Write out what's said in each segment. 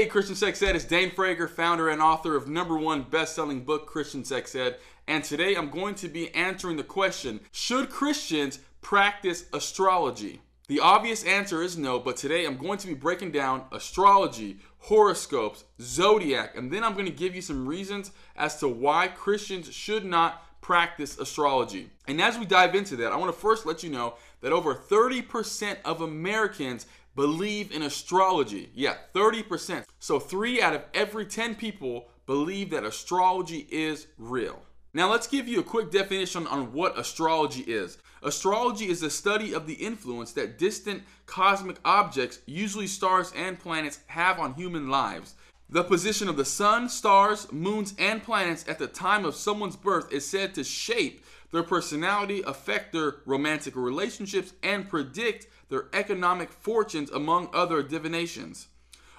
Hey, Christian Sex Ed, it's Dane Frager, founder and author of number one best-selling book, Christian Sex Ed. And today I'm going to be answering the question, should Christians practice astrology? The obvious answer is no, but today I'm going to be breaking down astrology, horoscopes, zodiac, and then I'm going to give you some reasons as to why Christians should not practice astrology. And as we dive into that, I want to first let you know that over 30% of Americans believe in astrology. Yeah, 30%. So, three out of every 10 people believe that astrology is real. Now, let's give you a quick definition on what astrology is. Astrology is the study of the influence that distant cosmic objects, usually stars and planets, have on human lives. The position of the sun, stars, moons, and planets at the time of someone's birth is said to shape their personality, affect their romantic relationships, and predict their economic fortunes, among other divinations.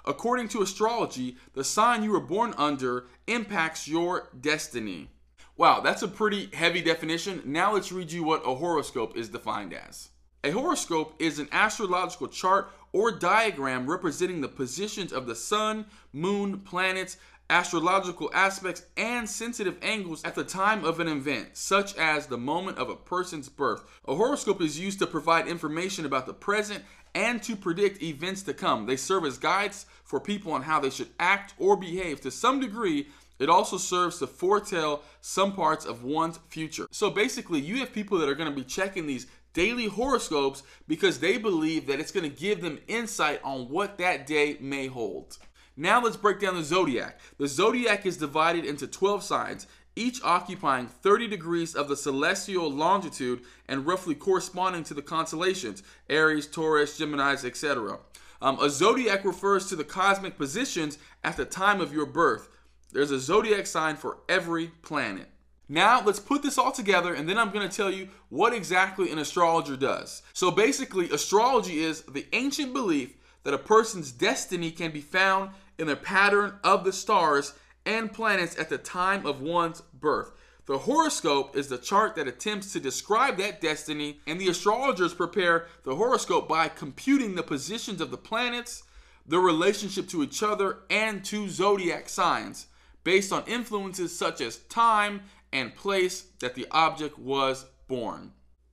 According to astrology, the sign you were born under impacts your destiny. Wow, that's a pretty heavy definition. Now let's read you what a horoscope is defined as. A horoscope is an astrological chart or diagram representing the positions of the sun, moon, planets, astrological aspects, and sensitive angles at the time of an event, such as the moment of a person's birth. A horoscope is used to provide information about the present and to predict events to come. They serve as guides for people on how they should act or behave. To some degree, it also serves to foretell some parts of one's future. So basically, you have people that are going to be checking these daily horoscopes because they believe that it's going to give them insight on what that day may hold. Now let's break down the zodiac. The zodiac is divided into 12 signs, each occupying 30 degrees of the celestial longitude and roughly corresponding to the constellations Aries, Taurus, Gemini, etc. Um, a zodiac refers to the cosmic positions at the time of your birth. There's a zodiac sign for every planet. Now, let's put this all together, and then I'm going to tell you what exactly an astrologer does. So, basically, astrology is the ancient belief that a person's destiny can be found in the pattern of the stars and planets at the time of one's birth. The horoscope is the chart that attempts to describe that destiny, and the astrologers prepare the horoscope by computing the positions of the planets, their relationship to each other, and to zodiac signs based on influences such as time and place that the object was born.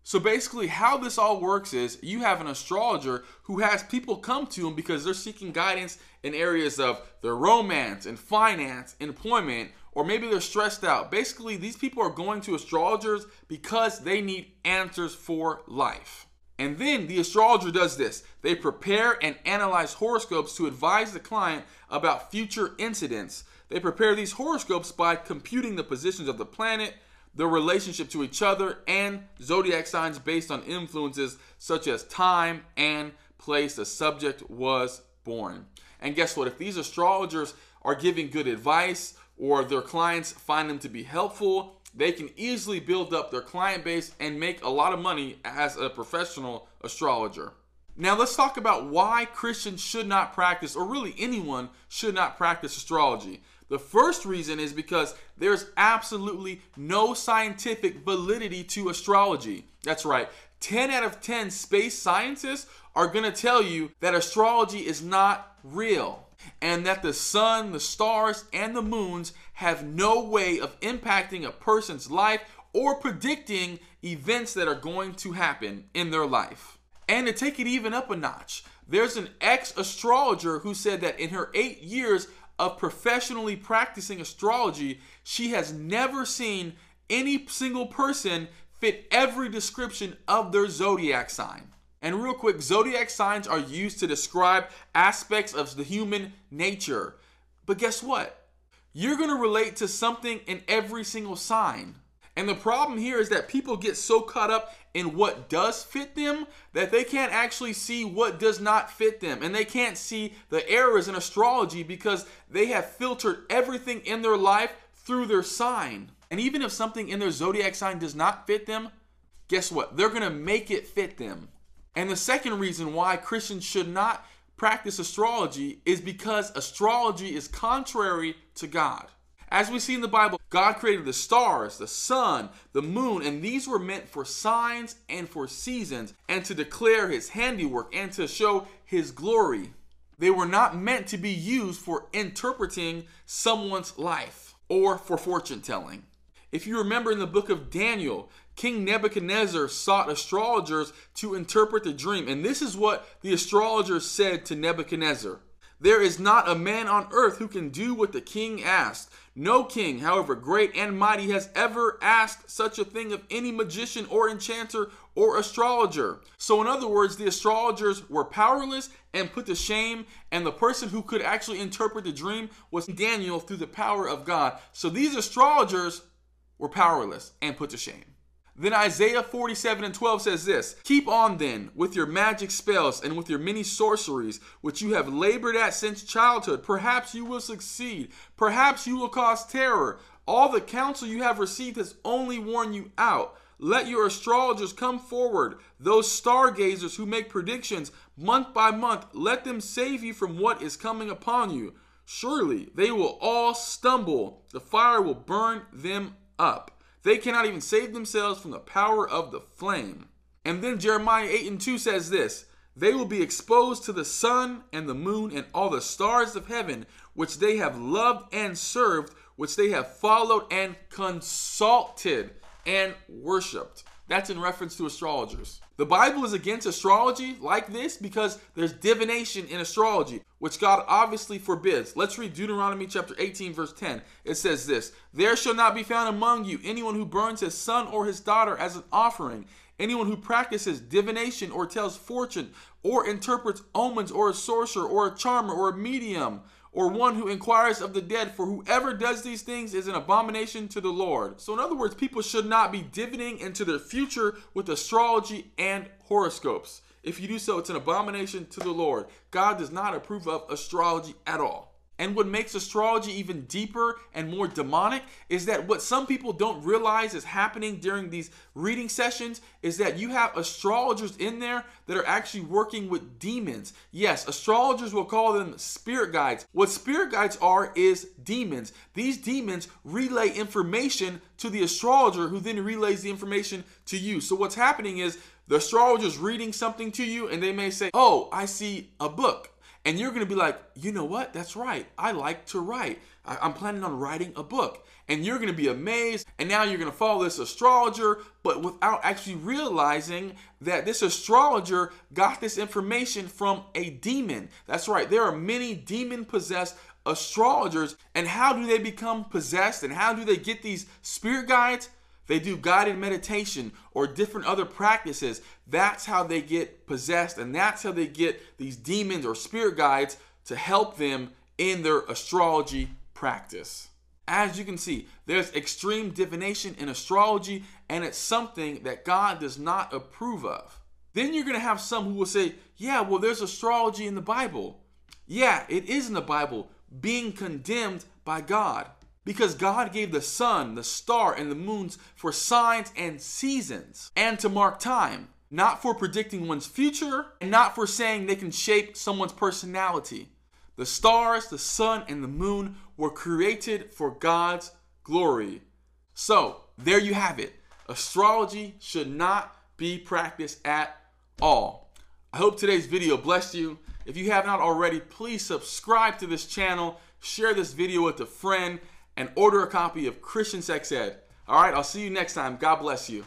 So basically, how this all works is you have an astrologer who has people come to him because they're seeking guidance in areas of their romance and finance, employment, or maybe they're stressed out. Basically, these people are going to astrologers because they need answers for life. And then the astrologer does this they prepare and analyze horoscopes to advise the client about future incidents. They prepare these horoscopes by computing the positions of the planet their relationship to each other, and zodiac signs based on influences such as time and place the subject was born. And guess what? If these astrologers are giving good advice or their clients find them to be helpful, they can easily build up their client base and make a lot of money as a professional astrologer. Now, let's talk about why Christians should not practice, or really anyone should not practice astrology. The first reason is because there's absolutely no scientific validity to astrology. That's right. 10 out of 10 space scientists are going to tell you that astrology is not real and that the sun, the stars, and the moons have no way of impacting a person's life or predicting events that are going to happen in their life. And to take it even up a notch, there's an ex astrologer who said that in her eight years of professionally practicing astrology, she has never seen any single person fit every description of their zodiac sign. And real quick, zodiac signs are used to describe aspects of the human nature. But guess what? You're going to relate to something in every single sign. And the problem here is that people get so caught up in what does fit them that they can't actually see what does not fit them. And they can't see the errors in astrology because they have filtered everything in their life through their sign. And even if something in their zodiac sign does not fit them, guess what? They're going to make it fit them. And the second reason why Christians should not practice astrology is because astrology is contrary to God. As we see in the Bible, God created the stars, the sun, the moon, and these were meant for signs and for seasons and to declare his handiwork and to show his glory. They were not meant to be used for interpreting someone's life or for fortune telling. If you remember in the book of Daniel, King Nebuchadnezzar sought astrologers to interpret the dream. And this is what the astrologers said to Nebuchadnezzar There is not a man on earth who can do what the king asked. No king, however great and mighty, has ever asked such a thing of any magician or enchanter or astrologer. So, in other words, the astrologers were powerless and put to shame, and the person who could actually interpret the dream was Daniel through the power of God. So, these astrologers were powerless and put to shame. Then Isaiah 47 and 12 says this Keep on then with your magic spells and with your many sorceries, which you have labored at since childhood. Perhaps you will succeed. Perhaps you will cause terror. All the counsel you have received has only worn you out. Let your astrologers come forward, those stargazers who make predictions month by month. Let them save you from what is coming upon you. Surely they will all stumble. The fire will burn them up. They cannot even save themselves from the power of the flame. And then Jeremiah 8 and 2 says this They will be exposed to the sun and the moon and all the stars of heaven, which they have loved and served, which they have followed and consulted and worshiped. That's in reference to astrologers. The Bible is against astrology like this because there's divination in astrology, which God obviously forbids. Let's read Deuteronomy chapter 18, verse 10. It says this There shall not be found among you anyone who burns his son or his daughter as an offering, anyone who practices divination or tells fortune, or interprets omens, or a sorcerer, or a charmer, or a medium or one who inquires of the dead, for whoever does these things is an abomination to the Lord. So, in other words, people should not be divining into their future with astrology and horoscopes. If you do so, it's an abomination to the Lord. God does not approve of astrology at all. And what makes astrology even deeper and more demonic is that what some people don't realize is happening during these reading sessions is that you have astrologers in there that are actually working with demons. Yes, astrologers will call them spirit guides. What spirit guides are is demons. These demons relay information to the astrologer who then relays the information to you. So what's happening is the astrologer's reading something to you and they may say, "Oh, I see a book." And you're going to be like, you know what? That's right. I like to write. I- am planning on writing a book. And you're going to be amazed. And now you're going to follow this astrologer, but without actually realizing that this astrologer got this information from a demon. That's right. There are many demon possessed astrologers. And how do they become possessed? And how do they get these spirit guides? They do guided meditation or different other practices. That's how they get possessed, and that's how they get these demons or spirit guides to help them in their astrology practice. As you can see, there's extreme divination in astrology, and it's something that God does not approve of. Then you're going to have some who will say, Yeah, well, there's astrology in the Bible. Yeah, it is in the Bible, being condemned by God because God gave the sun, the star, and the moons for signs and seasons and to mark time, not for predicting one's future and not for saying they can shape someone's personality. The stars, the sun, and the moon were created for God's glory. So, there you have it. Astrology should not be practiced at all. I hope today's video blessed you. If you have not already, please subscribe to this channel, share this video with a friend, and order a copy of Christian Sex Ed. All right, I'll see you next time. God bless you.